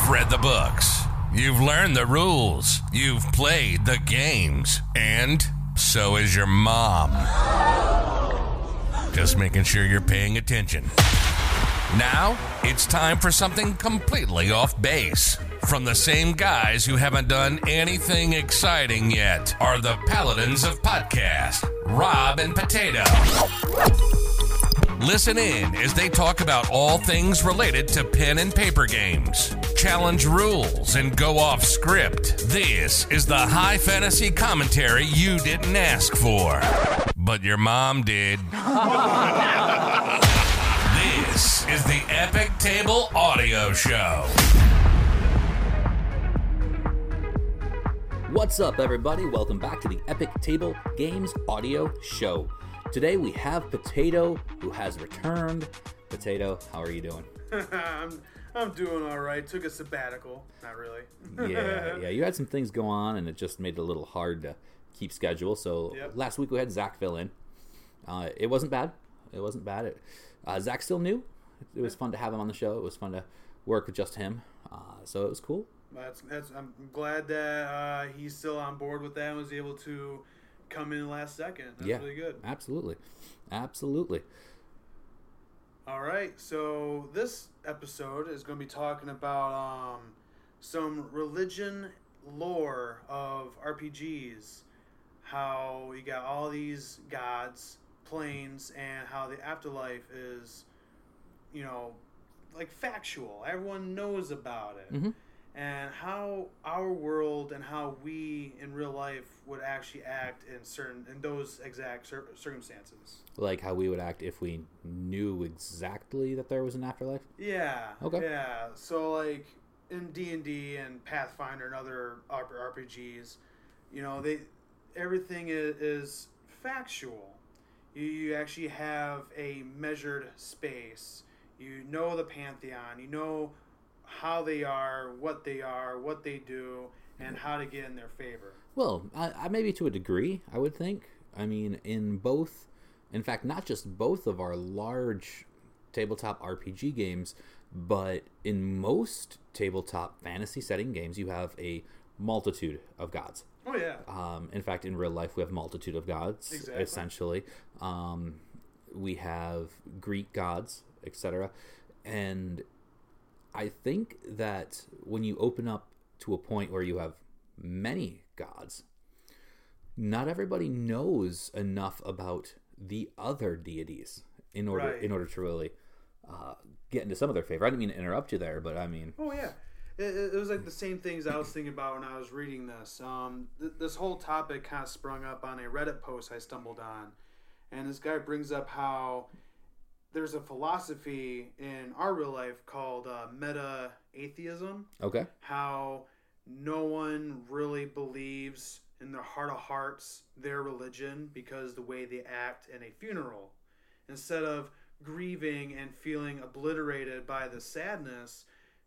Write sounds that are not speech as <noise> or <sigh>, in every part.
You've read the books, you've learned the rules, you've played the games, and so is your mom. Just making sure you're paying attention. Now, it's time for something completely off base. From the same guys who haven't done anything exciting yet are the paladins of podcast, Rob and Potato. Listen in as they talk about all things related to pen and paper games, challenge rules, and go off script. This is the high fantasy commentary you didn't ask for, but your mom did. <laughs> this is the Epic Table Audio Show. What's up, everybody? Welcome back to the Epic Table Games Audio Show. Today we have Potato, who has returned. Potato, how are you doing? <laughs> I'm, I'm doing all right. Took a sabbatical. Not really. yeah, yeah. You had some things go on, and it just made it a little hard to keep schedule. So Yep. last week we had Zach fill in. Uh, it wasn't bad. It wasn't bad. It, uh, Zach still new. It was fun to have him on the show. It was fun to work with just him. Uh, so it was cool. That's, that's, I'm glad that uh, he's still on board with that and was able to come in last second. That's yeah, really good. Absolutely, absolutely. All right. So this episode is going to be talking about um, some religion lore of RPGs. How you got all these gods, planes, and how the afterlife is, you know, like factual. Everyone knows about it. Mhm. And how our world and how we in real life would actually act in certain in those exact cir- circumstances. Like how we would act if we knew exactly that there was an afterlife. Yeah. Okay. Yeah. So like in D and D and Pathfinder and other RPGs, you know they everything is, is factual. You, you actually have a measured space. You know the pantheon. You know how they are, what they are, what they do, and how to get in their favor. Well, I, I maybe to a degree, I would think. I mean, in both, in fact, not just both of our large tabletop RPG games, but in most tabletop fantasy setting games, you have a multitude of gods. Oh yeah. Um, in fact, in real life, we have multitude of gods, Exactly. essentially. Um, we have Greek gods, etc. And I think that when you open up to a point where you have many gods, not everybody knows enough about the other deities in order Right. in order to really uh, get into some of their favor. I didn't mean to interrupt you there, but I mean, Oh yeah, it, it was like the same things I was thinking about when I was reading this. Um, th- this whole topic kind of sprung up on a Reddit post I stumbled on, and this guy brings up how there's a philosophy in our real life called uh, meta atheism. okay, How no one really believes in their heart of hearts their religion because the way they act in a funeral, instead of grieving and feeling obliterated by the sadness,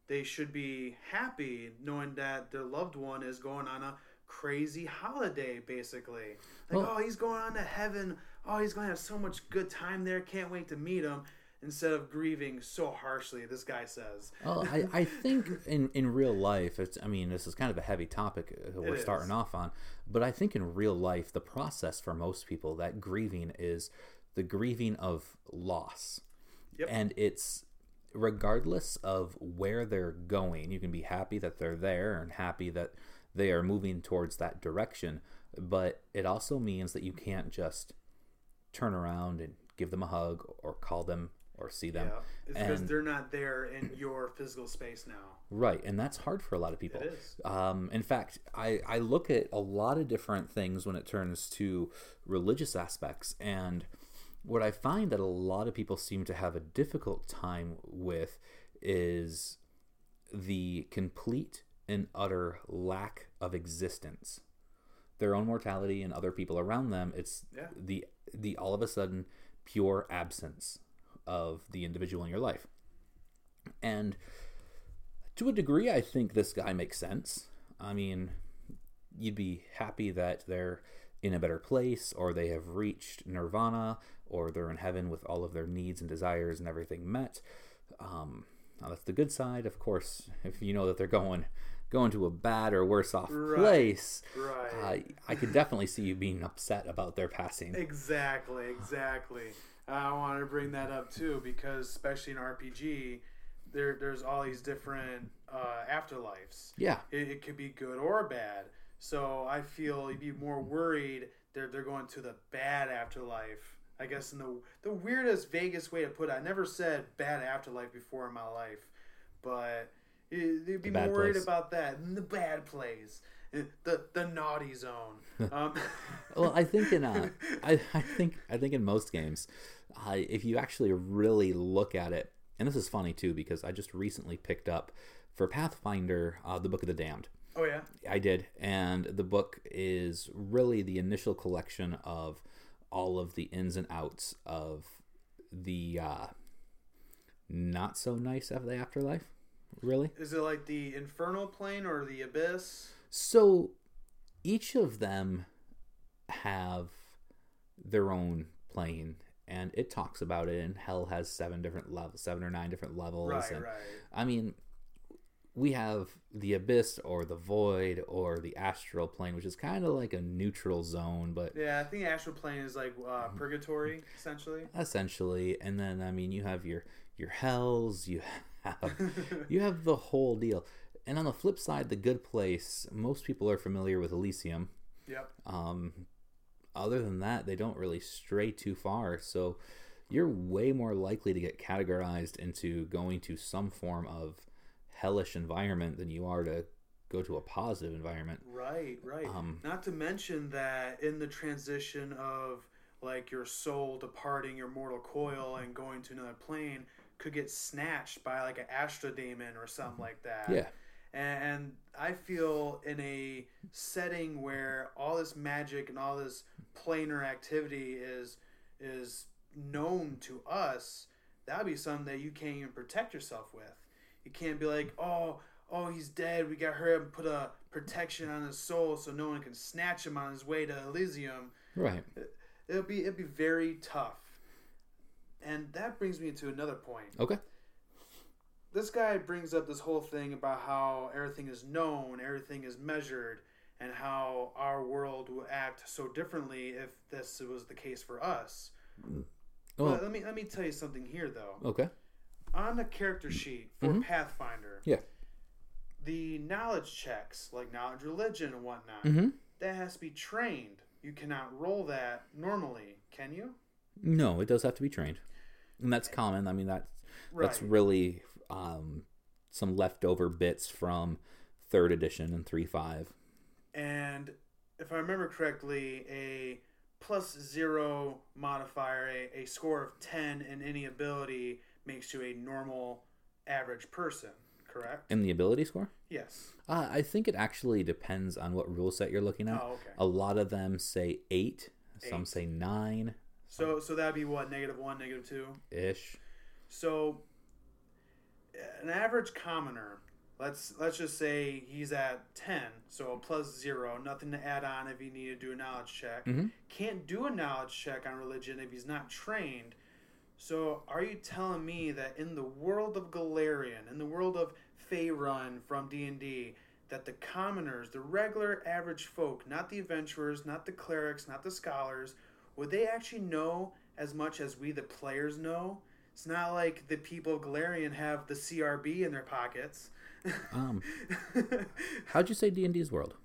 they should be happy knowing that their loved one is going on a crazy holiday, basically. Like, Well- oh, he's going on to heaven. Oh, he's going to have so much good time there. Can't wait to meet him. Instead of grieving so harshly, this guy says. Well, I, I think <laughs> in, in real life, it's. I mean, this is kind of a heavy topic uh, we're It starting is. off on, but I think in real life, the process for most people, that grieving is the grieving of loss, Yep. and it's regardless of where they're going. You can be happy that they're there and happy that they are moving towards that direction, but it also means that you can't just turn around and give them a hug or call them or see them. Yeah, it's because they're not there in your physical space now. Right, and that's hard for a lot of people. It is. Um, in fact, I, I look at a lot of different things when it turns to religious aspects, and what I find that a lot of people seem to have a difficult time with is the complete and utter lack of existence. Their own mortality and other people around them, it's Yeah. the the all of a sudden pure absence of the individual in your life. And to a degree, I think this guy makes sense. I mean, you'd be happy that they're in a better place, or they have reached nirvana, or they're in heaven with all of their needs and desires and everything met. Um, Now that's the good side, of course. If you know that they're going going to a bad or worse off Right. place, Right. uh, I could definitely see you being upset about their passing. Exactly, exactly. I wanted to bring that up too because, especially in RPG, there there's all these different uh, afterlives. Yeah, It, it could be good or bad. So I feel you'd be more worried they're they're going to the bad afterlife. I guess in the the weirdest Vegas way to put it. I never said bad afterlife before in my life, but they'd be bad more worried place. about that. In the bad place, Eh, the the naughty zone. <laughs> Um, well, I think in uh, <laughs> I, I think I think in most games, uh, if you actually really look at it, and this is funny too because I just recently picked up for Pathfinder uh, the Book of the Damned. oh yeah. I did, and the book is really the initial collection of all of the ins and outs of the uh, not so nice of the afterlife. Really, Is it like the infernal plane or the abyss? so each of them have their own plane, and it talks about it. And hell has seven different levels, seven or nine different levels. Right, and, right. I mean, we have the abyss or the void or the astral plane, which is kind of like a neutral zone, but Yeah, I think astral plane is like uh, purgatory essentially. essentially. And then I mean, you have your your hells, you have you have the whole deal. And on the flip side, the good place. Most people are familiar with Elysium. Yep. Um, other than that, they don't really stray too far. So you're way more likely to get categorized into going to some form of hellish environment than you are to go to a positive environment. Right, right. Um, Not to mention that in the transition of like your soul departing your mortal coil and going to another plane could get snatched by like an astradaemon or something like that. Yeah. And I feel in a setting where all this magic and all this planar activity is is known to us, that'd be something that you can't even protect yourself with. You can't be like, oh, oh, he's dead. We got her and put a protection on his soul so no one can snatch him on his way to Elysium. Right. It'll be it'll be very tough. And that brings me to another point Okay. this guy brings up this whole thing about how everything is known, everything is measured, and how our world will act so differently if this was the case for us. Mm. Well, But let me let me tell you something here though. okay. On the character mm-hmm. sheet for mm-hmm. Pathfinder, Yeah. the knowledge checks, like knowledge religion and whatnot, Mm-hmm. that has to be trained. You cannot roll that normally, can you? No, it does have to be trained, and that's common. I mean, that's that's really um, some leftover bits from third edition and three five. And if I remember correctly, a plus zero modifier, a, a score of 10 in any ability, makes you a normal average person, correct? In the ability score, Yes. uh, I think it actually depends on what rule set you're looking at. Oh, okay. A lot of them say eight, some Eight. say nine So so that'd be what, negative one, negative two? ish. So an average commoner, let's let's just say he's at 10, so a plus zero, nothing to add on if he need to do a knowledge check. Mhm. Can't do a knowledge check on religion if he's not trained. So are you telling me that in the world of Golarion, in the world of Faerun from D&D, that the commoners, the regular average folk, not the adventurers, not the clerics, not the scholars, would they actually know as much as we the players know? It's not like the people of Golarion have the CRB in their pockets. <laughs> Um, how'd you say D and D's world?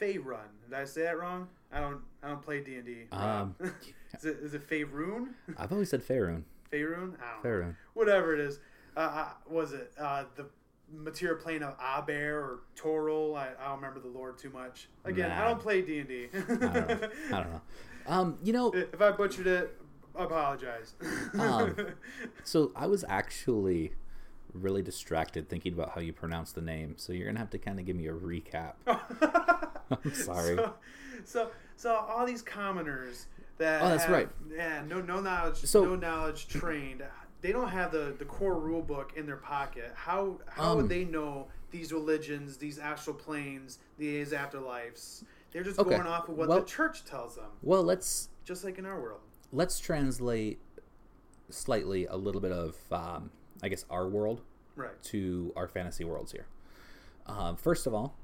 Faerun. Did I say that wrong? I don't. I don't play D and D. Um, <laughs> <laughs> Is it is it Faerun? I've always said Faerun. Faerun? I don't know. Whatever it is. Uh, uh, was it uh, the material plane of Abeir or Toril? I, I don't remember the lore too much. Again, I don't play D and D. I don't know. I don't know. Um, you know, If I butchered it, I apologize. <laughs> Um, so I was actually really distracted thinking about how you pronounce the name. So you're gonna have to kind of give me a recap. <laughs> I'm sorry. So, so, so all these commoners that Oh, that's have- right. Yeah, no, no knowledge, So- no knowledge trained. They don't have the, the core rule book in their pocket. How how Um, would they know these religions, these astral planes, these afterlives? They're just Okay. going off of what Well- the church tells them, Well, let's just like in our world. let's translate slightly a little bit of um, I guess, our world Right. to our fantasy worlds here. Um, first of all,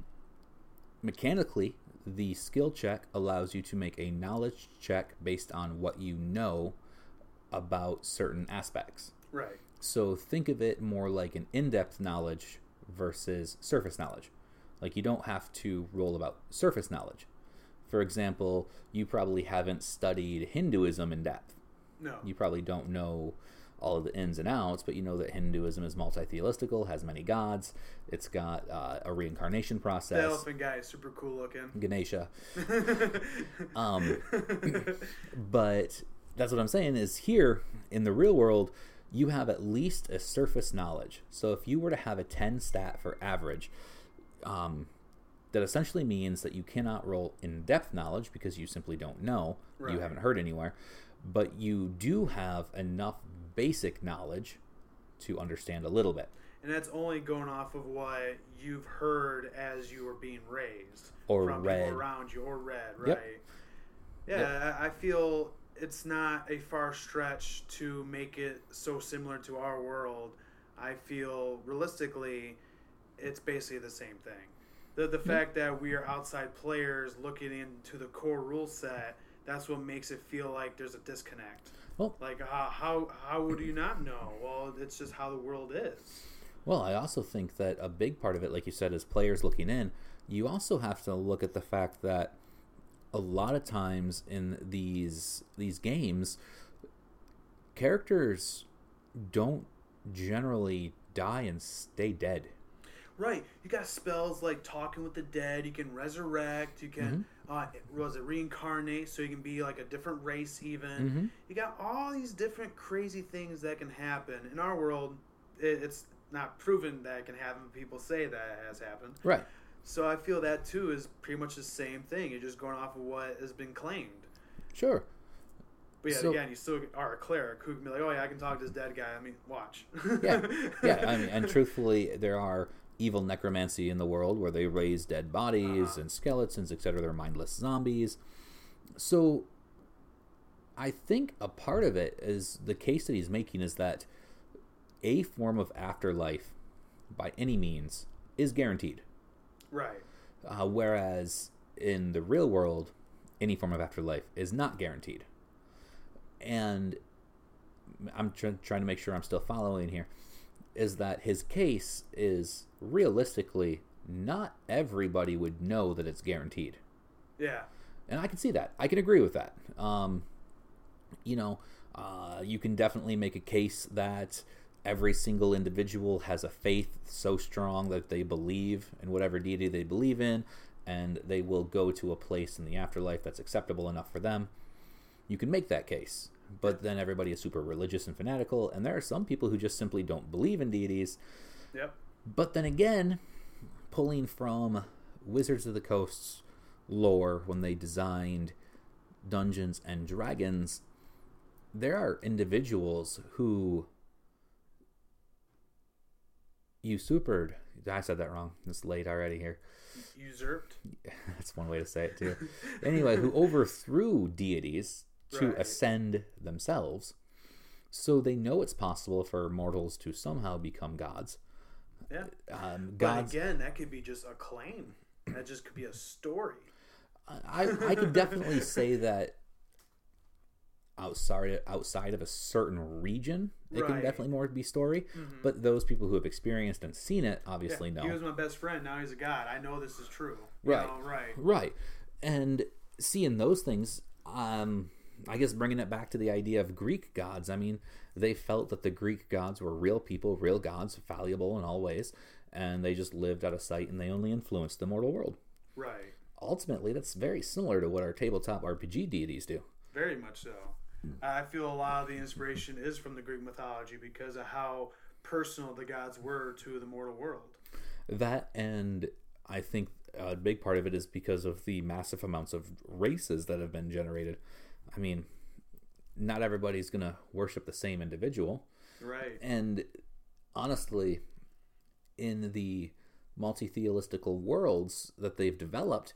mechanically, the skill check allows you to make a knowledge check based on what you know about certain aspects. Right. So think of it more like an in depth knowledge versus surface knowledge. Like you don't have to roll about surface knowledge. For example, you probably haven't studied Hinduism in depth. No. You probably don't know all of the ins and outs, but you know that Hinduism is multi theistical, has many gods. It's got uh, a reincarnation process. the elephant guy is super cool looking. Ganesha. <laughs> Um, <laughs> but that's what I'm saying is here in the real world, you have at least a surface knowledge. So if you were to have a 10 stat for average, um, that essentially means that you cannot roll in depth knowledge because you simply don't know. Right. You haven't heard anywhere. But you do have enough basic knowledge to understand a little bit. and that's only going off of what you've heard as you were being raised Or from read. people around you or read right Yep. yeah I I feel it's not a far stretch to make it so similar to our world i feel realistically it's basically the same thing. The, the fact that we are outside players looking into the core rule set that's what makes it feel like there's a disconnect. Well- like uh, how how would you not know? Well it's just how the world is. Well, I also think that a big part of it, like you said, is players looking in. You also have to look at the fact that a lot of times in these these games, characters don't generally die and stay dead. Right. You got spells like talking with the dead. You can resurrect. You can, uh, was it reincarnate? So you can be like a different race, even. Mhm. You got all these different crazy things that can happen. In our world, it, it's not proven that it can happen. People say that it has happened. Right. So I feel that too is pretty much the same thing. You're just going off of what has been claimed. Sure. But yeah, So- again, you still are a cleric who can be like, oh yeah, I can talk to this dead guy. I mean, watch. Yeah. <laughs> Yeah. I mean, and truthfully, there are evil necromancy in the world where they raise dead bodies and skeletons, etc. They're mindless zombies. So I think a part of it is the case that he's making is that a form of afterlife, by any means, is guaranteed. right. Uh, whereas in the real world, any form of afterlife is not guaranteed. And I'm tr- trying to make sure I'm still following here. Is that his case is realistically not everybody would know that it's guaranteed Yeah. and I can see that. I can agree with that. Um, you know, uh, you can definitely make a case that every single individual has a faith so strong that they believe in whatever deity they believe in, and they will go to a place in the afterlife that's acceptable enough for them. You can make that case. But then everybody is super religious and fanatical, and there are some people who just simply don't believe in deities. Yep. But then again, pulling from Wizards of the Coast's lore when they designed Dungeons and Dragons, there are individuals who usurped. I said that wrong. It's late already here. Usurped. <laughs> That's one way to say it too. anyway, who overthrew deities to Right. ascend themselves, so they know it's possible for mortals to somehow become gods. Yeah. Um, But again, that could be just a claim. That just could be a story. I, I could definitely say that outside outside of a certain region, it can Right. Mm-hmm. definitely more be story. But those people who have experienced and seen it obviously Yeah, know. He was my best friend. Now he's a god. I know this is true. You Right. know, right. Right. And seeing those things, um, I guess bringing it back to the idea of Greek gods, I mean, they felt that the Greek gods were real people, real gods, fallible in all ways, and they just lived out of sight and they only influenced the mortal world. Right. Ultimately, that's very similar to what our tabletop RPG deities do. Very much so. I feel a lot of the inspiration is from the Greek mythology because of how personal the gods were to the mortal world. That and I think a big part of it is because of the massive amounts of races that have been generated. I mean, not everybody's going to worship the same individual. Right. And honestly, in the multi theistical worlds that they've developed,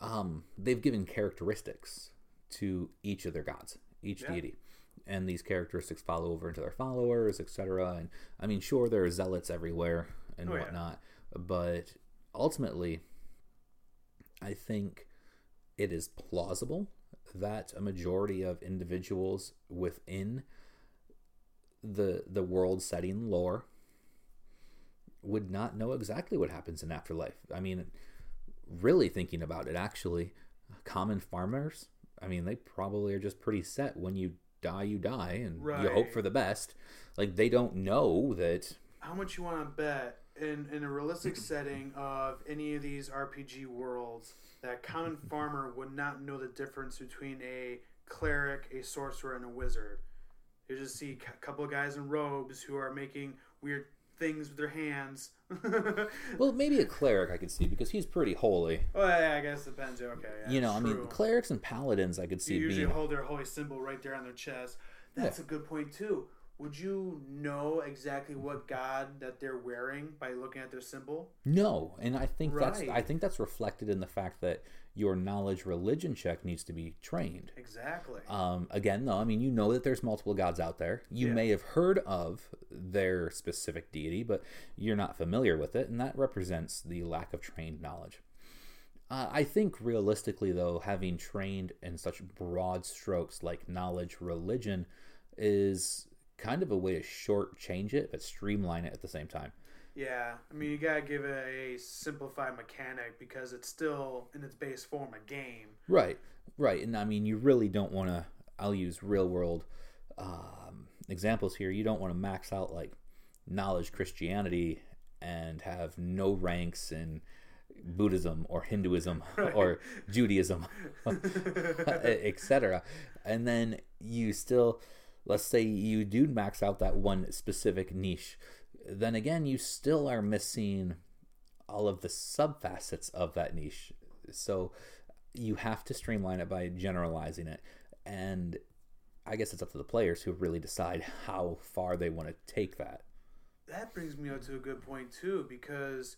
um, they've given characteristics to each of their gods, each Yeah. deity. and these characteristics follow over into their followers, etc. And I mean, sure, there are zealots everywhere and Oh, yeah. whatnot, but ultimately, I think it is plausible that a majority of individuals within the the world setting lore would not know exactly what happens in afterlife. I mean, really thinking about it, actually, common farmers, I mean, they probably are just pretty set when you die, you die, and you hope for the best. Like, they don't know that. How much you want to bet in in a realistic <clears throat> setting of any of these RPG worlds that common <clears throat> farmer would not know the difference between a cleric, a sorcerer, and a wizard? You just see a couple of guys in robes who are making weird things with their hands. <laughs> Well, maybe a cleric I could see because he's pretty holy. Well, yeah, I guess it depends. Okay, yeah, you know, I mean, clerics and paladins I could You see usually being. hold their holy symbol right there on their chest. That's a good point too. Would you know exactly what god that they're wearing by looking at their symbol? No, and I think that's I think that's reflected in the fact that your knowledge religion check needs to be trained. Exactly. Um, again, though, I mean, you know that there's multiple gods out there. You Yeah. may have heard of their specific deity, but you're not familiar with it, and that represents the lack of trained knowledge. Uh, I think realistically, though, having trained in such broad strokes like knowledge, religion, is kind of a way to shortchange it, but streamline it at the same time. yeah, I mean you gotta give it a simplified mechanic because it's still in its base form a game. Right, right. And I mean, you really don't want to, I'll use real world um, examples here. You don't want to max out like knowledge Christianity and have no ranks in Buddhism or Hinduism <laughs> or Judaism, <laughs> <laughs> etc. And then you still, let's say you do max out that one specific niche, then again, you still are missing all of the subfacets of that niche. So you have to streamline it by generalizing it. And I guess it's up to the players who really decide how far they want to take that. That brings me up to a good point too, because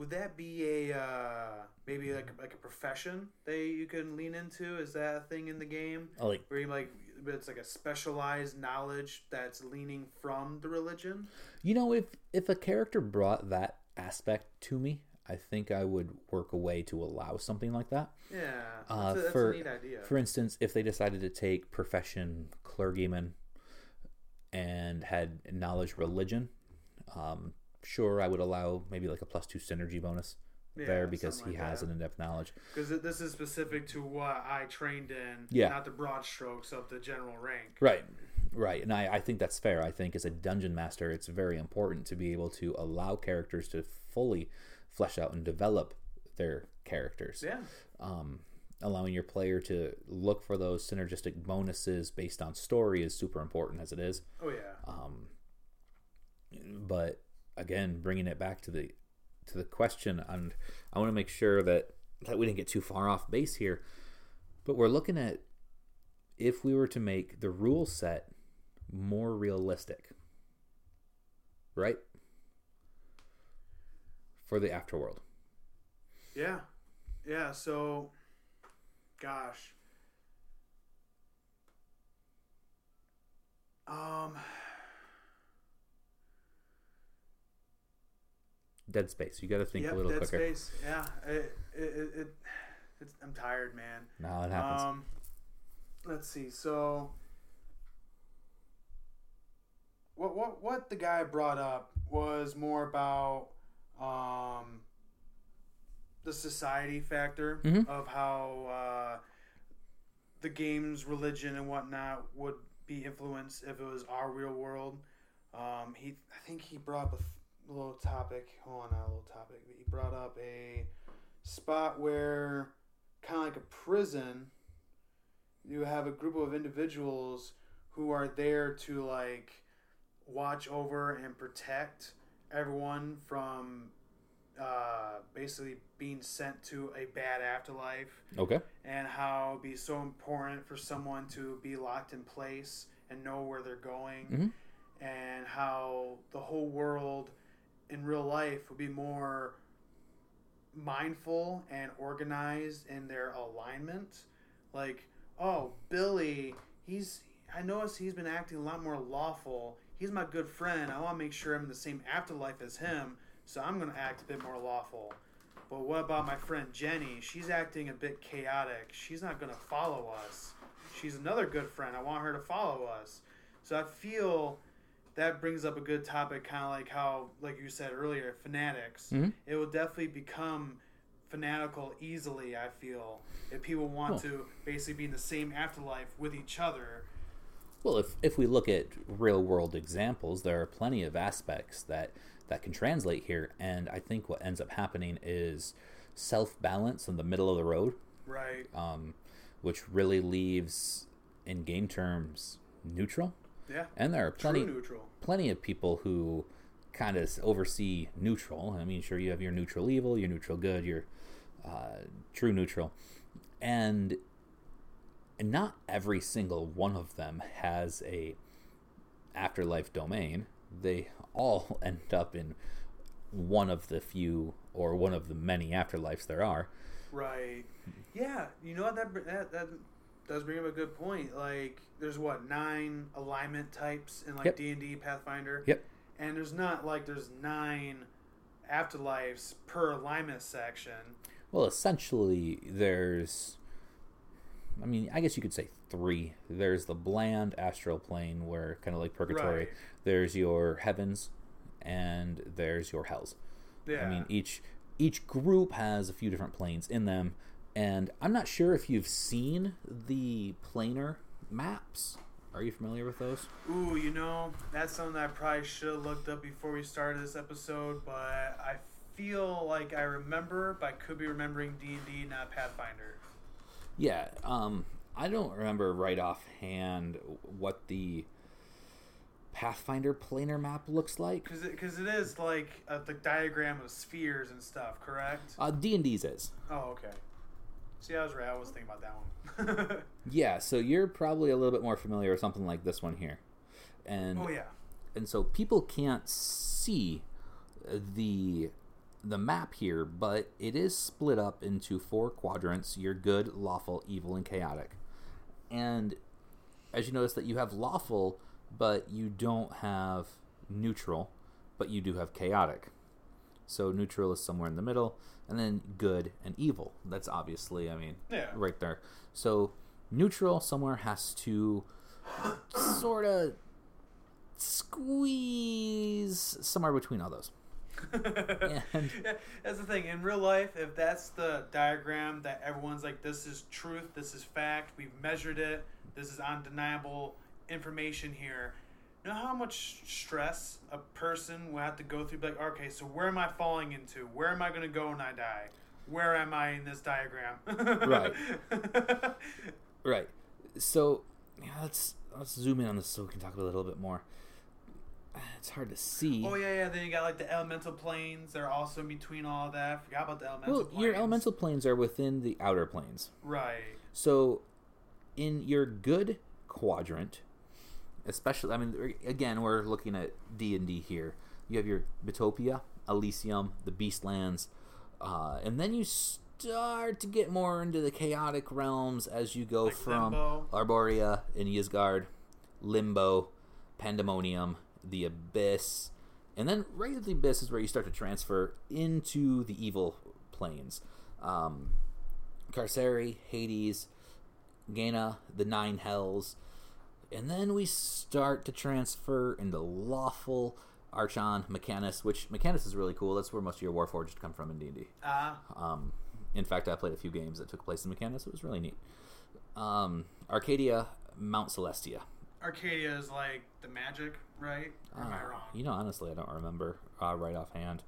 would that be a uh, maybe like like a profession that you can lean into? Is that a thing in the game Like, where you like it's like a specialized knowledge that's leaning from the religion? you know, if if a character brought that aspect to me, I think I would work a way to allow something like that. Yeah, that's, Uh, a, that's for a neat idea. for instance, if they decided to take profession clergyman and had knowledge religion, um, sure, I would allow maybe like a plus two synergy bonus Yeah, there because he like has that. an in-depth knowledge. Because this is specific to what I trained in, Yeah. not the broad strokes of the general rank. Right, right, and I, I think that's fair. I think as a dungeon master, it's very important to be able to allow characters to fully flesh out and develop their characters. Yeah, um, allowing your player to look for those synergistic bonuses based on story is super important as it is. oh yeah, Um, but again, bringing it back to the to the question, and I want to make sure that that we didn't get too far off base here. But we're looking at if we were to make the rule set more realistic, right? For the afterworld. yeah, yeah. So, gosh, um, Dead Space. You got to think yep, a little Dead quicker. Dead Space. Yeah, it, it, it, I'm tired, man. No, it happens. Um, let's see. So, what what what the guy brought up was more about um, the society factor Mhm. of how uh, the game's religion and whatnot would be influenced if it was our real world. Um, he, I think he brought up a little topic. Hold on, not a little topic. But he brought up a spot where, kind of like a prison, you have a group of individuals who are there to like watch over and protect everyone from uh, basically being sent to a bad afterlife Okay. and how it'd be so important for someone to be locked in place and know where they're going Mhm. and how the whole world in real life would be more mindful and organized in their alignment like oh billy he's I noticed he's been acting a lot more lawful. He's my good friend. I want to make sure I'm in the same afterlife as him, so I'm going to act a bit more lawful. But what about my friend Jenny? She's acting a bit chaotic. She's not going to follow us. She's another good friend. I want her to follow us. So I feel that brings up a good topic, kind of like how, like you said earlier, fanatics. Mhm. It will definitely become fanatical easily. I feel if people want Cool. to basically be in the same afterlife with each other. Well, if, if we look at real world examples, there are plenty of aspects that, that can translate here. And I think what ends up happening is self balance in the middle of the road, Right. um, which really leaves, in game terms, neutral. Yeah. And there are plenty, neutral. plenty of people who kind of oversee neutral. I mean, sure, you have your neutral evil, your neutral good, your uh, true neutral, and and not every single one of them has a afterlife domain. They all <laughs> end up in one of the few or one of the many afterlives there are. Right. Yeah. You know what? That that that does bring up a good point. Like, there's what nine alignment types in like D and D Pathfinder. Yep. And there's not like there's nine afterlives per alignment section. Well, essentially, there's. I mean, I guess you could say three. There's the bland astral plane, where kind of like purgatory. Right. There's your heavens, and there's your hells. Yeah. I mean, each each group has a few different planes in them, and I'm not sure if you've seen the planar maps. Are you familiar with those? Ooh, you know, that's something that I probably should have looked up before we started this episode, but I feel like I remember, but I could be remembering D and D, not Pathfinder. Yeah, um, I don't remember right offhand what the Pathfinder planar map looks like. Because it, cause it is like a, the diagram of spheres and stuff, correct? Uh, D and D's is. Oh, okay. See, I was right. I was thinking about that one. <laughs> Yeah, so you're probably a little bit more familiar with something like this one here, and oh yeah. and so people can't see the the map here, but it is split up into four quadrants: your good, lawful, evil, and chaotic. And as you notice that you have lawful, but you don't have neutral, but you do have chaotic. So neutral is somewhere in the middle, and then good and evil. That's obviously, I mean, Yeah. right there. So neutral somewhere has to sort of squeeze somewhere between all those. <laughs> And Yeah, that's the thing. In real life, if that's the diagram that everyone's like, this is truth, this is fact, we've measured it, this is undeniable information here. You know how much stress a person will have to go through? Be like, okay, so where am I falling into? Where am I going to go when I die? Where am I in this diagram? Right. <laughs> right. So yeah, let's let's zoom in on this so we can talk a little bit more. It's hard to see. oh yeah, yeah. Then you got like the elemental planes. They're also in between all that. Forgot about the elemental. Planes Well, your elemental planes are within the outer planes. Right. So, in your good quadrant, especially, I mean, again, we're looking at D and D here. You have your Bytopia, Elysium, the Beastlands, uh, and then you start to get more into the chaotic realms as you go Like from Limbo. Arborea and Ysgard, Limbo, Pandemonium, the Abyss, and then right at the Abyss is where you start to transfer into the evil planes. Um, Carceri, Hades, Gehenna, the Nine Hells, and then we start to transfer into lawful Acheron, Mechanus, which Mechanus is really cool. That's where most of your Warforged come from in D and D. Ah. Um, in fact, I played a few games that took place in Mechanus. It was really neat. Um, Arcadia, Mount Celestia. Arcadia is like the magic, right? Or am I Uh, wrong? You know, honestly, I don't remember uh, right offhand.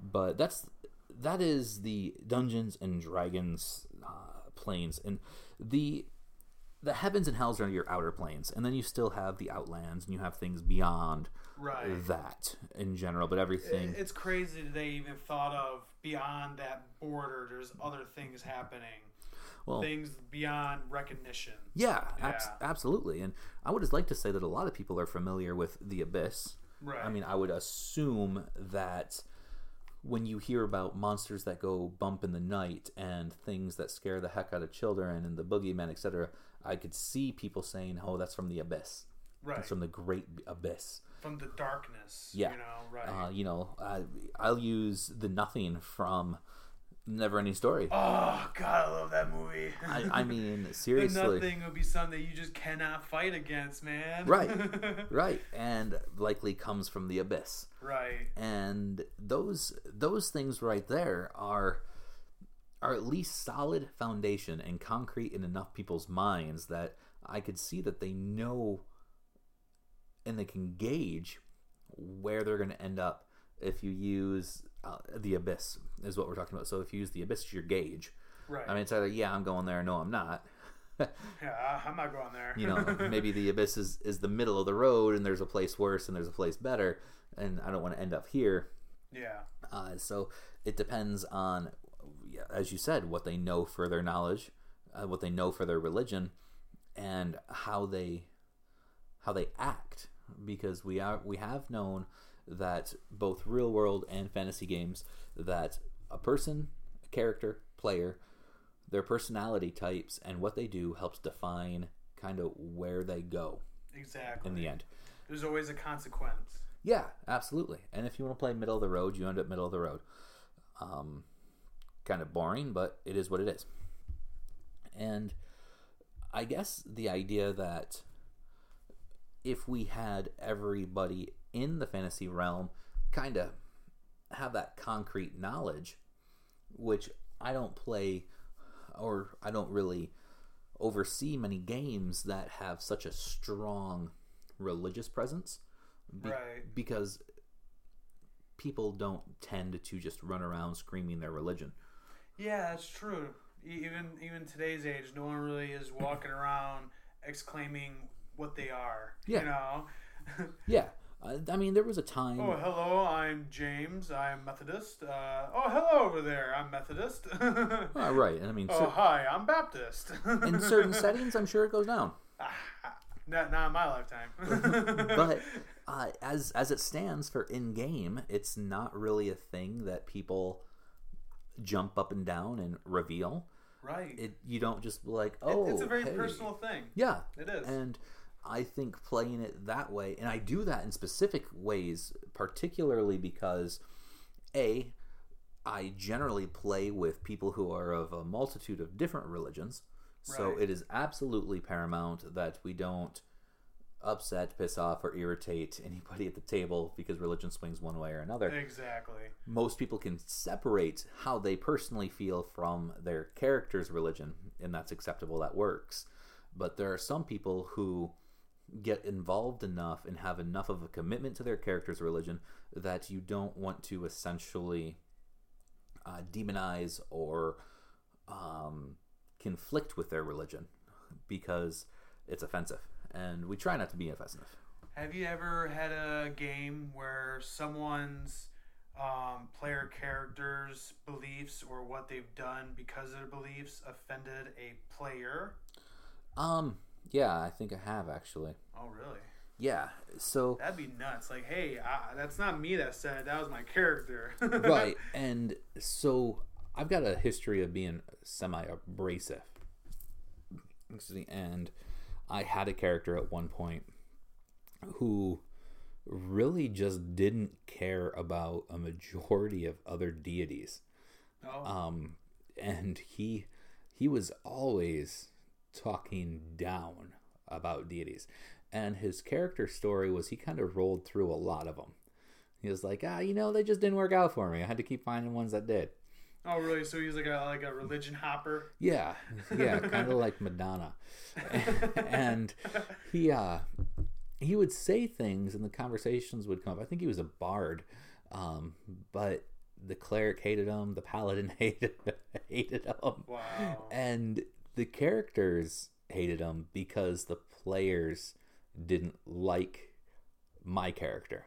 But that's that is the Dungeons and Dragons uh, planes, and the the heavens and hells are your outer planes, and then you still have the outlands, and you have things beyond Right. that in general. But everything, It's crazy that they even thought of beyond that border. There's other things happening, well, things beyond recognition. yeah, abs- Yeah. absolutely. And I would just like to say that a lot of people are familiar with the Abyss. Right. I mean, I would assume that when you hear about monsters that go bump in the night and things that scare the heck out of children and the boogeyman, etc., I could see people saying, "Oh, that's from the abyss. Right. That's from the great abyss." From the darkness. Yeah. You know, right. Uh, you know, I, I'll use the nothing from Never Ending Story. oh God, I love that movie. I, I <laughs> mean, the seriously. nothing would be something you just cannot fight against, man. Right. <laughs> Right, and likely comes from the abyss. right. and those those things right there are are at least solid foundation and concrete in enough people's minds that I could see that they know and they can gauge where they're going to end up if you use uh, the abyss is what we're talking about. So if you use the abyss as your gauge, Right. I mean it's either yeah I'm going there, no I'm not. <laughs> yeah, I'm not going there. you know <laughs> maybe the abyss is, is the middle of the road and there's a place worse and there's a place better and I don't want to end up here yeah. uh, so it depends on, as you said, what they know for their knowledge, uh, what they know for their religion, and how they how they act. Because we are we have known that both real world and fantasy games that a person, a character, player, their personality types and what they do helps define kind of where they go Exactly. in the end. There's always a consequence. Yeah, absolutely. And if you want to play middle of the road, you end up middle of the road. Um, kind of boring, but it is what it is. And I guess the idea that if we had everybody in the fantasy realm kind of have that concrete knowledge, which I don't play or I don't really oversee many games that have such a strong religious presence be- Right. because people don't tend to just run around screaming their religion. Yeah, that's true. Even even today's age, no one really is walking around exclaiming what they are. Yeah. You know. <laughs> Yeah, I, I mean there was a time. oh, hello. I'm James. I'm Methodist. Uh, oh, hello over there. I'm Methodist. <laughs> Ah, right, I mean oh, cer- hi. I'm Baptist. in <laughs> certain settings, I'm sure it goes down. not not in my lifetime. But uh, as as it stands for in game, it's not really a thing that people jump up and down and reveal. right. It you don't just be like It- oh it's a oh, very hey." personal thing. Yeah, It is. And I think playing it that way, and I do that in specific ways, particularly because A, I generally play with people who are of a multitude of different religions. So Right. it is absolutely paramount that we don't upset, piss off, or irritate anybody at the table because religion swings one way or another Exactly. most people can separate how they personally feel from their character's religion, and that's acceptable, that works. But there are some people who get involved enough and have enough of a commitment to their character's religion that you don't want to essentially uh, demonize or um, conflict with their religion because it's offensive. And we try not to be offensive. Have you ever had a game where someone's um, player character's beliefs or what they've done because of their beliefs offended a player? Um, yeah, I think I have actually. Oh, really? Yeah, so That'd be nuts. Like, hey, I, that's not me that said it. That was my character. <laughs> right and so i've got a history of being semi abrasive excuse me and i had a character at one point who really just didn't care about a majority of other deities. Oh, um and he he was always talking down about deities. And his character story was he kind of rolled through a lot of them he was like ah you know they just didn't work out for me. I had to keep finding ones that did oh, really? So he's like a like a religion hopper. yeah yeah kind of <laughs> like madonna and he uh he would say things and the conversations would come up i think he was a bard um but the cleric hated him the paladin <laughs> hated hated him Wow. and the characters hated him because the players didn't like my character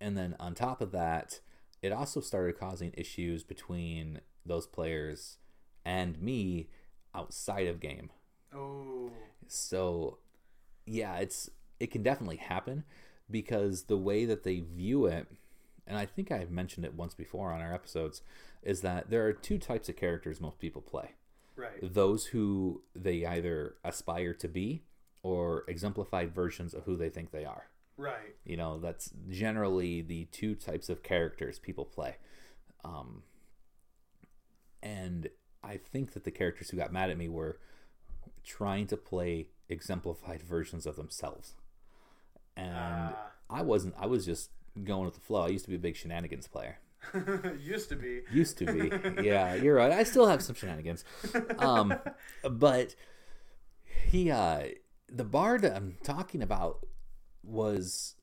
and then on top of that it also started causing issues between those players and me outside of game Oh, so yeah it's it can definitely happen because the way that they view it and I think I've mentioned it once before on our episodes, is that there are two types of characters most people play. Right. Those who they either aspire to be or exemplified versions of who they think they are. Right. You know, that's generally the two types of characters people play. Um, and I think that the characters who got mad at me were trying to play exemplified versions of themselves. And Ah. I wasn't, I was just going with the flow. I used to be a big shenanigans player. <laughs> Used to be. Used to be. yeah, you're right. I still have some shenanigans. Um, <laughs> but he, uh, the bard that I'm talking about was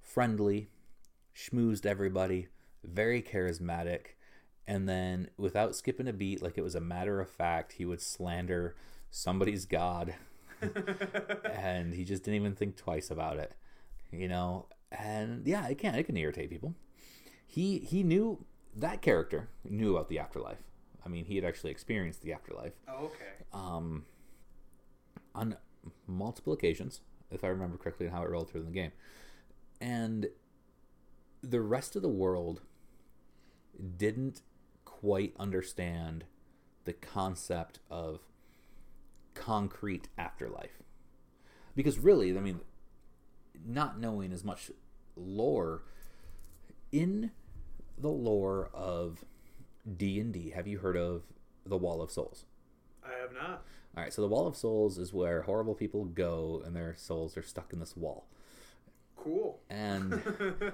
friendly, schmoozed everybody, very charismatic, and then without skipping a beat, like it was a matter of fact, he would slander somebody's god, <laughs> and he just didn't even think twice about it, you know. And yeah, it can it can irritate people. He he knew that character knew about the afterlife. I mean, he had actually experienced the afterlife Oh, okay. um, on multiple occasions, if I remember correctly, and how it rolled through in the game. And the rest of the world didn't quite understand the concept of concrete afterlife. Because really, I mean, not knowing as much lore in the lore of D&D, have you heard of the Wall of Souls? I have not. All right, so the Wall of Souls is where horrible people go and their souls are stuck in this wall. Cool. And <laughs>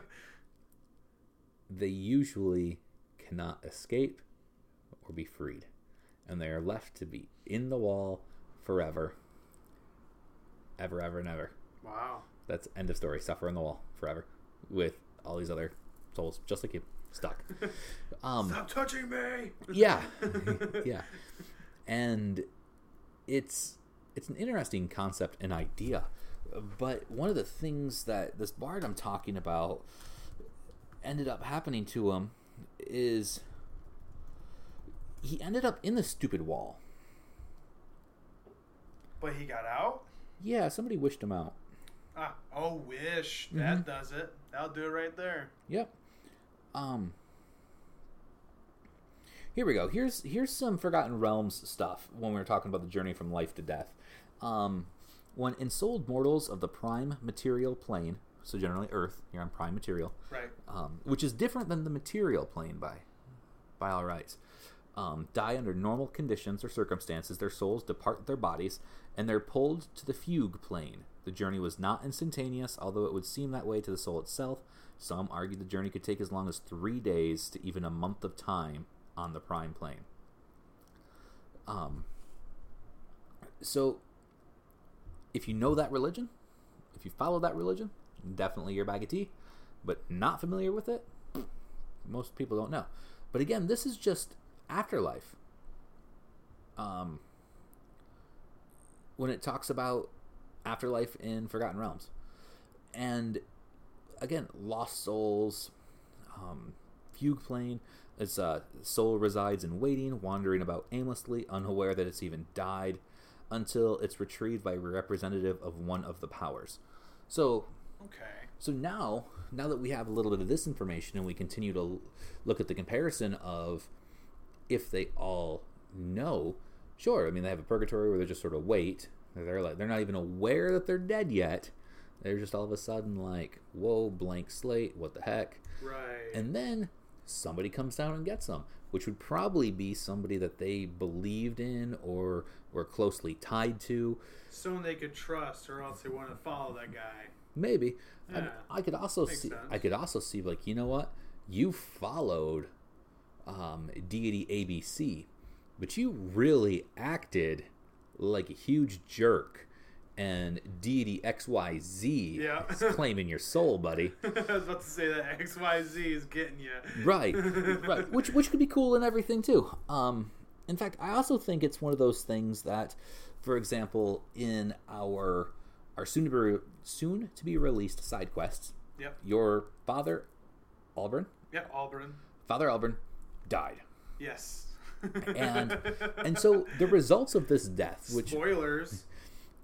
they usually cannot escape or be freed. And they are left to be in the wall forever. Ever, ever, and ever. wow. That's end of story. Suffer in the wall forever with all these other souls just like you stuck. <laughs> Um, Stop touching me. yeah <laughs> yeah and it's it's an interesting concept and idea but one of the things that this bard i'm talking about ended up happening to him is he ended up in the stupid wall But he got out. yeah somebody wished him out Ah, oh, wish Mm-hmm. that does it. That'll do it right there. Yep. Um. Here we go. Here's here's some Forgotten Realms stuff when we were talking about the journey from life to death. Um, when ensouled mortals of the prime material plane, so generally Earth, you're on prime material, Right. um, which is different than the material plane by by all rights. Um, die under normal conditions or circumstances, their souls depart their bodies and they're pulled to the fugue plane. The journey was not instantaneous, although it would seem that way to the soul itself. Some argue the journey could take as long as three days to even a month of time on the prime plane. Um, so, if you know that religion, if you follow that religion, definitely your bag of tea. But not familiar with it, most people don't know. But again, this is just afterlife. Um, when it talks about afterlife in Forgotten Realms, and again, lost souls, um, fugue plane. Its uh, soul resides in waiting, wandering about aimlessly, unaware that it's even died, until it's retrieved by a representative of one of the powers. So Okay. so now, now that we have a little bit of this information and we continue to l- look at the comparison of if they all know, sure, I mean they have a purgatory where they just sort of wait. They're like they're not even aware that they're dead yet. They're just all of a sudden like, whoa, blank slate, what the heck? Right. And then somebody comes down and gets them, which would probably be somebody that they believed in or were closely tied to. Someone they could trust, or else they want to follow that guy. Maybe. Yeah. I, I could also Makes see. sense. I could also see like you know what you followed um, deity ABC, but you really acted like a huge jerk, and deity XYZ Yeah. is claiming your soul, buddy. <laughs> I was about to say that X Y Z is getting you. right, right. Which which could be cool and everything too. Um, in fact, I also think it's one of those things that, for example, in our our soon to be soon to be released side quests, Yep. your father, Albrin, Yep. Auburn. Father Albrin, died, Yes. and <laughs> and so the results of this death, which Spoilers.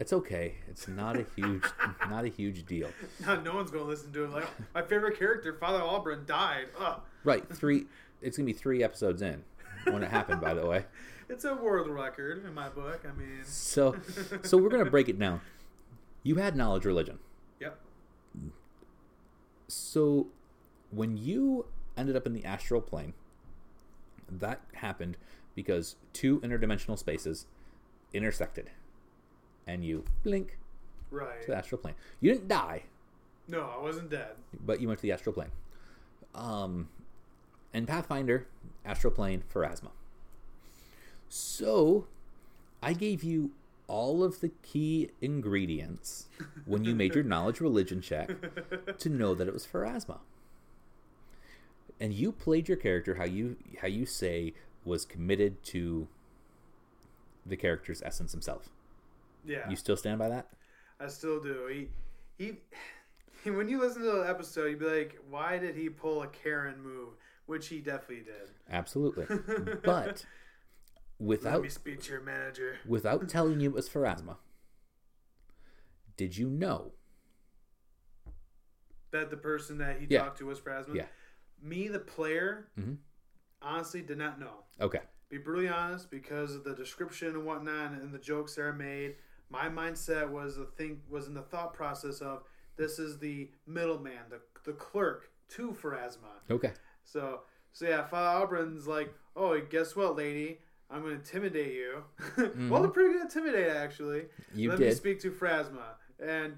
It's okay. It's not a huge, not a huge deal. <laughs> No, no one's gonna listen to it. Like my favorite character, Father Albrin, died. Ugh. Right, three. It's gonna be three episodes in when it happened. By the way, <laughs> It's a world record in my book. I mean, so so we're gonna break it down. You had knowledge religion. yep. So when you ended up in the astral plane, that happened because two interdimensional spaces intersected, and you blink Right. to the astral plane. You didn't die, No, I wasn't dead. but you went to the astral plane. Um, and Pathfinder, astral plane, Pharasma. So, I gave you all of the key ingredients when you made your <laughs> knowledge religion check to know that it was Pharasma. And you played your character how you how you say was committed to the character's essence himself. Yeah. You still stand by that? I still do. He, he, <sighs> when you listen to the episode, you'd be like, "Why did he pull a Karen move?" Which he definitely did. Absolutely. <laughs> But Let without me speak to your manager. without telling you it was Pharasma, did you know? That the person that he Yeah. talked to was Pharasma. Yeah. Me, the player, Mhm. honestly did not know. Okay. Be brutally honest, because of the description and whatnot, and the jokes that are made, my mindset was the think was in the thought process of this is the middleman, the the clerk to Pharasma. Okay. So, so yeah, Father Albrin's like, oh, guess what, lady? I'm going to intimidate you. <laughs> well, they're pretty good intimidate, actually. Mm-hmm. You Let me speak to Pharasma. And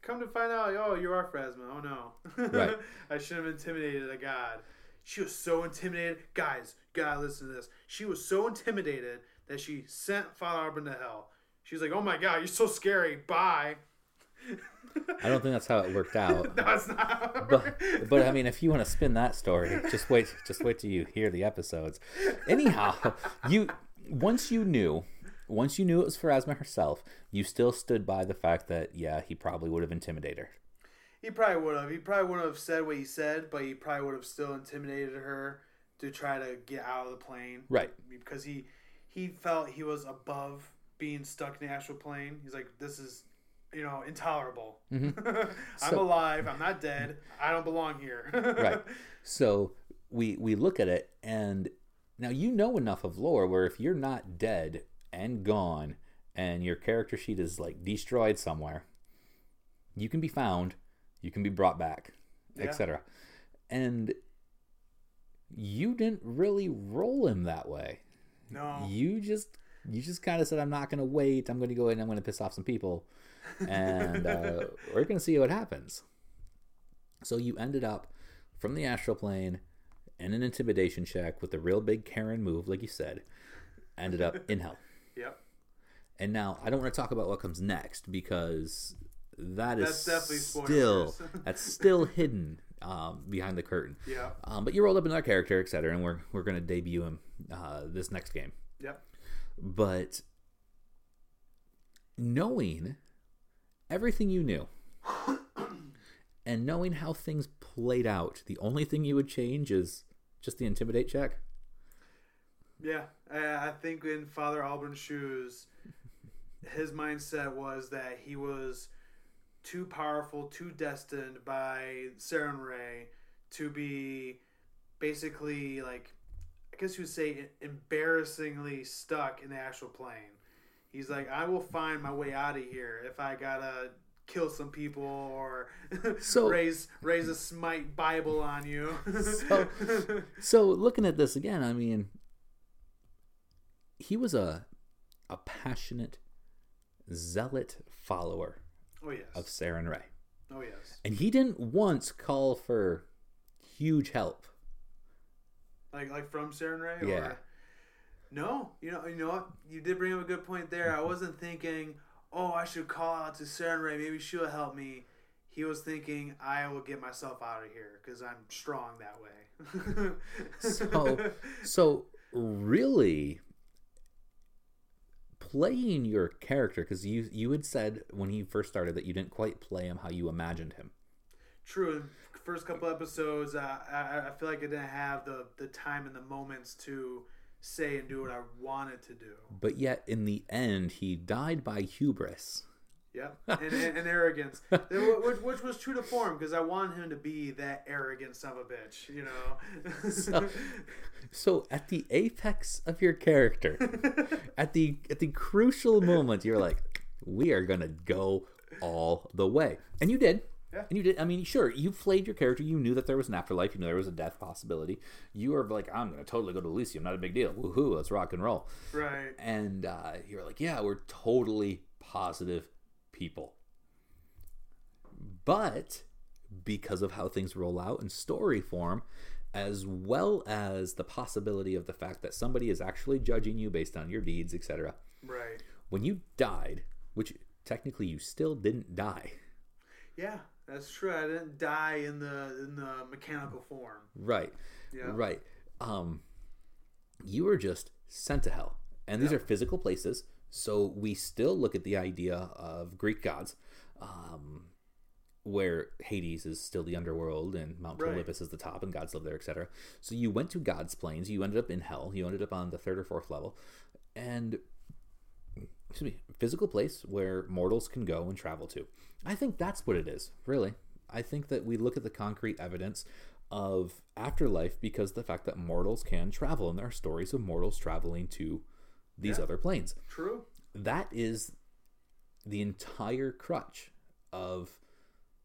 come to find out, oh, you are Pharasma. Oh, no. Right. <laughs> I should have intimidated a god. She was so intimidated. Guys, you gotta listen to this. She was so intimidated that she sent Father Albrin to hell. She's like, oh my god, you're so scary. Bye. I don't think that's how it worked <laughs> out. no, it's not. but but I mean, if you want to spin that story, just wait, just wait till you hear the episodes. Anyhow, you once you knew, once you knew it was Pharasma herself, you still stood by the fact that yeah, he probably would have intimidated her. He probably would have. He probably wouldn't have said what he said, but he probably would have still intimidated her to try to get out of the plane. Right. Because he he felt he was above being stuck in the astral plane. He's like, this is, you know, intolerable. Mm-hmm. <laughs> I'm So- alive. I'm not dead. I don't belong here. <laughs> right. So we we look at it, and now you know enough of lore where if you're not dead and gone, and your character sheet is like destroyed somewhere, you can be found, you can be brought back, Yeah. etc. And you didn't really roll him that way. No. You just you just kind of said, "I'm not going to wait. I'm going to go in. I'm going to piss off some people, and uh, <laughs> we're going to see what happens." So you ended up from the astral plane in an intimidation check with a real big Karen move, like you said. Ended up in hell. <laughs> Yep. And now I don't want to talk about what comes next because that is That's definitely still <laughs> that's still hidden um, behind the curtain. Yeah. Um, but you rolled up another character, etc., and we're we're going to debut him uh, this next game. Yep. But knowing everything you knew <coughs> and knowing how things played out, the only thing you would change is just the intimidate check. Yeah, I think in Father Albrin's shoes, his mindset was that he was too powerful, too destined by Sarenrae to be basically like, I guess you would say, embarrassingly stuck in the astral plane. He's like, I will find my way out of here if I gotta kill some people or <laughs> So- raise raise a smite Bible on you. So- <laughs> So looking at this again, I mean, he was a a passionate zealot follower oh yes, of Sarenrae. oh yes. And he didn't once call for huge help. Like like from Sarenrae? Yeah. Or... No, you know you know what? You did bring up a good point there. I mm-hmm. wasn't thinking, oh, I should call out to Sarenrae. Maybe she'll help me. He was thinking, I will get myself out of here because I'm strong that way. So, so really, playing your character because you you had said when he first started that you didn't quite play him how you imagined him. True. First couple episodes, uh, I I feel like I didn't have the the time and the moments to say and do what I wanted to do. But yet, in the end, he died by hubris. Yep, <laughs> and, and, and arrogance, which, which, was true to form because I wanted him to be that arrogant son of a bitch, you know. so, <laughs> so, at the apex of your character, <laughs> at the at the crucial moment, you're like, "We are gonna go all the way," and you did. Yeah. And you did. I mean, sure, you flayed your character. You knew that there was an afterlife. You knew there was a death possibility. You were like, I'm going to totally go to Elysium. Not a big deal. Woohoo! Let's rock and roll. Right. And uh, you're like, yeah, we're totally positive people. But because of how things roll out in story form, as well as the possibility of the fact that somebody is actually judging you based on your deeds, etc. Right. When you died, which technically you still didn't die. Yeah, that's true. I didn't die in the in the mechanical form. Right. Yeah. Right. Um, you were just sent to hell, and these Yeah. are physical places. So we still look at the idea of Greek gods, um, where Hades is still the underworld and Mount Right. Olympus is the top, and gods live there, etc. So you went to God's planes. You ended up in hell. You ended up on the third or fourth level, and excuse me, physical place where mortals can go and travel to. I think that's what it is, really. I think that we look at the concrete evidence of afterlife because the fact that mortals can travel, and there are stories of mortals traveling to these Yeah. other planes. True. That is the entire crutch of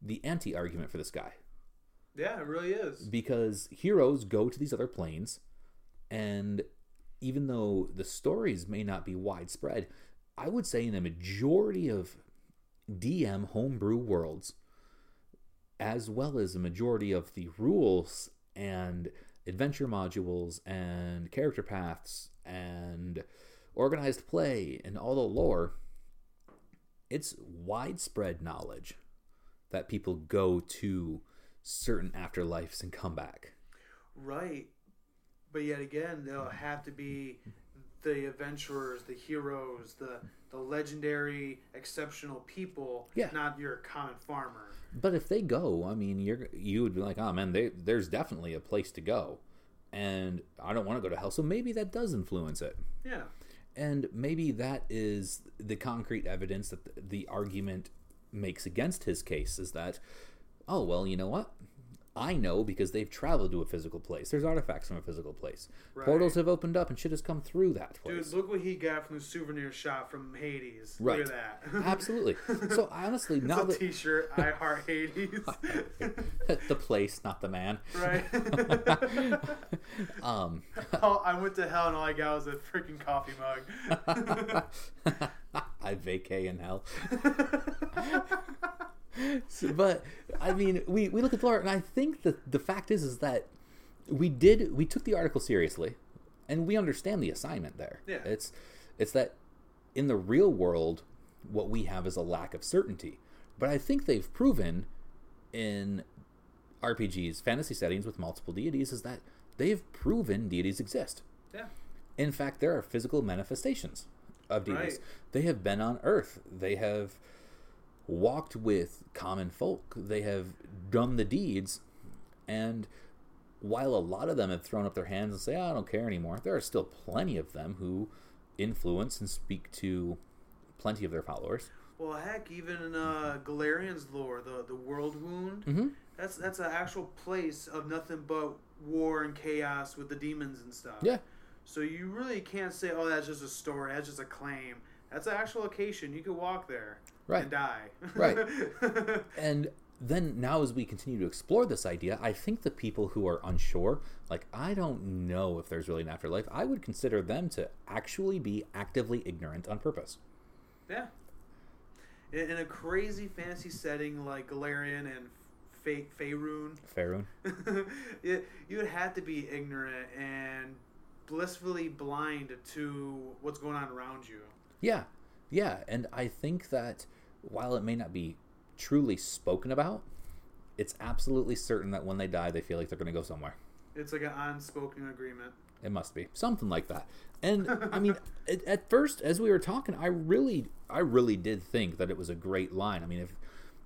the anti argument for this guy Yeah, it really is. because heroes go to these other planes and even though the stories may not be widespread i would say in the majority of dm homebrew worlds as well as a majority of the rules and adventure modules and character paths and organized play and all the lore it's widespread knowledge that people go to certain afterlives and come back. Right. But yet again, they'll have to be the adventurers, the heroes, the the legendary, exceptional people, Yeah. not your common farmer. But if they go, I mean, you're you would be like, oh man, they, there's definitely a place to go, and I don't want to go to hell, so maybe that does influence it, Yeah. and maybe that is the concrete evidence that the, the argument makes against his case is that, oh well, you know what. I know because they've traveled to a physical place. There's artifacts from a physical place. Right. Portals have opened up and shit has come through that place. Dude, look what he got from the souvenir shop from Hades. Right. Look at that. <laughs> Absolutely. So honestly, It's now a that t-shirt. <laughs> I heart Hades. <laughs> the place, not the man. right. Um, oh, I went to hell and all I got was a freaking coffee mug. I vacay in hell. So, but I mean, we, we look at the lore, and I think that the fact is is that we did we took the article seriously, and we understand the assignment there. Yeah. It's it's that in the real world, what we have is a lack of certainty. But I think they've proven in RPGs, fantasy settings with multiple deities, is that they've proven deities exist. yeah. In fact, there are physical manifestations of deities. Right. They have been on Earth. They have walked with common folk. They have done the deeds. And while a lot of them have thrown up their hands and say, I don't care anymore, there are still plenty of them who influence and speak to plenty of their followers. Well, heck, even in uh, Golarion's lore, the the World Wound, Mm-hmm. that's that's an actual place of nothing but war and chaos with the demons and stuff. Yeah. So you really can't say, "Oh, that's just a story. That's just a claim." That's an actual location. You could walk there Right. and die. Right. <laughs> And then now, as we continue to explore this idea, I think the people who are unsure, like, I don't know if there's really an afterlife, I would consider them to actually be actively ignorant on purpose. yeah. In, in a crazy fantasy setting like Golarion and Fa- Faerun, Faerun. <laughs> you would have to be ignorant and blissfully blind to what's going on around you. Yeah. Yeah. And I think that while it may not be truly spoken about, it's absolutely certain that when they die, they feel like they're going to go somewhere. It's like an unspoken agreement. It must be something like that. And I mean, <laughs> at, at first, as we were talking, I really, I really did think that it was a great line. I mean, if,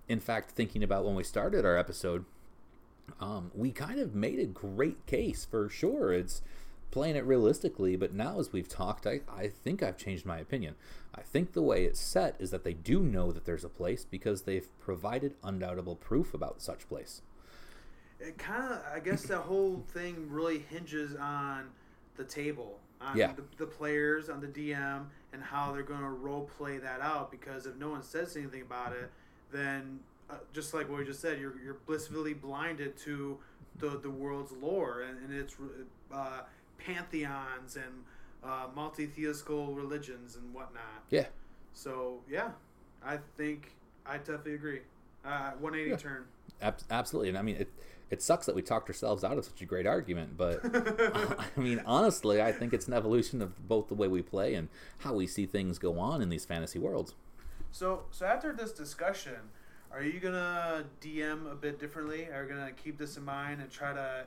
in fact, thinking about when we started our episode, um, we kind of made a great case for sure. It's playing it realistically, but now as we've talked, I, I think I've changed my opinion. I think the way it's set is that they do know that there's a place because they've provided undoubtable proof about such place. It kind of, I guess, the whole thing really hinges on the table, on Yeah. the, the players, on the DM, and how they're going to role play that out. Because if no one says anything about it, then uh, just like what we just said, you're, you're blissfully blinded to the, the world's lore and, and its uh, pantheons and uh, multi-theiscal religions and whatnot. Yeah. So yeah, I think I definitely agree. Uh, 180 Yeah. turn. Ab- absolutely. And I mean, it, it sucks that we talked ourselves out of such a great argument, but <laughs> I mean, honestly, I think it's an evolution of both the way we play and how we see things go on in these fantasy worlds. So, so after this discussion, are you gonna DM a bit differently? Are you gonna keep this in mind and try to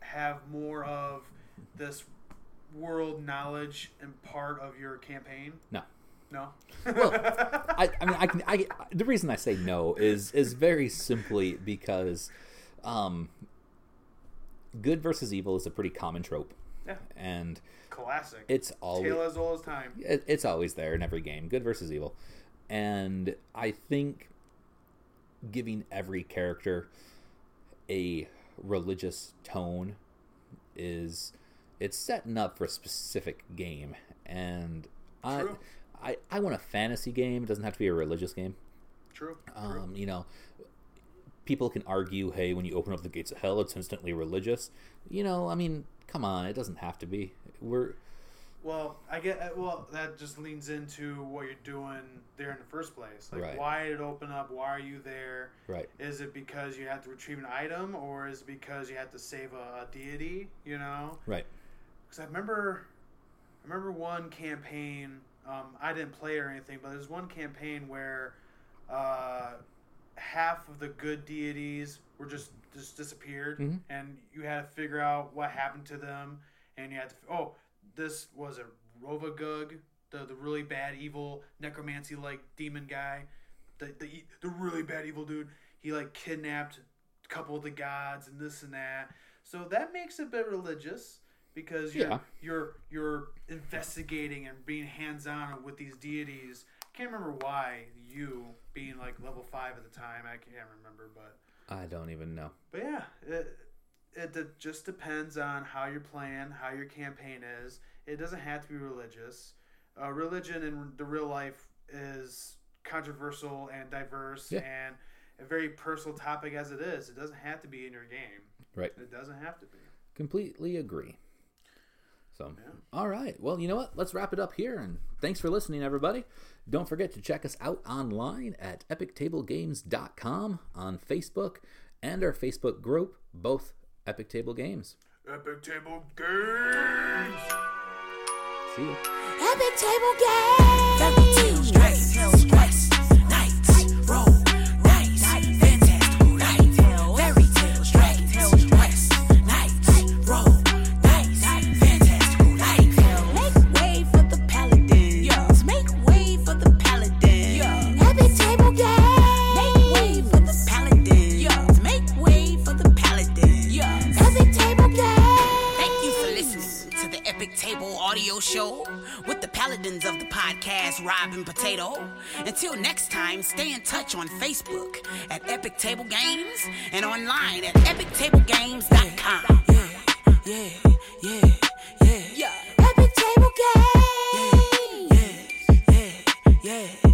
have more of this world knowledge and part of your campaign? No. No. Well, <laughs> I, I mean, I can. I the reason I say no is is very simply because, um, good versus evil is a pretty common trope, yeah, and classic. it's always Tale as old as time. it, it's always there in every game good versus evil and i think giving every character a religious tone is it's setting up for a specific game and I, True. I i want a fantasy game it doesn't have to be a religious game True. um, you know people can argue hey when you open up the gates of hell it's instantly religious you know i mean come on it doesn't have to be we're Well, I get. uh, Well, that just leans into what you're doing there in the first place. Like, Right. why did it open up? Why are you there? right Is it because you have to retrieve an item, or is it because you have to save a, a deity? You know. right Because I remember, I remember one campaign. Um, I didn't play or anything, but there's one campaign where uh, half of the good deities were just just disappeared, Mhm. and you had to figure out what happened to them, and you had to. Oh, this was a Rovagug, the the really bad evil necromancy like demon guy, the the the really bad evil dude. He like kidnapped a couple of the gods and this and that. So that makes it a bit religious because you're Yeah. you're you're investigating and being hands on with these deities. Can't remember why you being like level five at the time. I can't remember, but i don't even know but yeah, it, it de- just depends on how you're playing, how your campaign is. It doesn't have to be religious. Uh, religion in the real life is controversial and diverse Yeah. and a very personal topic as it is. It doesn't have to be in your game. right It doesn't have to be. completely agree so Yeah. all right well you know what let's wrap it up here and thanks for listening everybody don't forget to check us out online at epictablegames.com on facebook and our facebook group both epic table games Epic Table Games! see you Epic table Games! Fairy tales, dragons, podcast, Rob and Potato. Until next time, stay in touch on Facebook at Epic Table Games and online at epictablegames.com. Yeah, yeah, yeah, yeah. Epic table game. Yeah, yeah, yeah, yeah, yeah.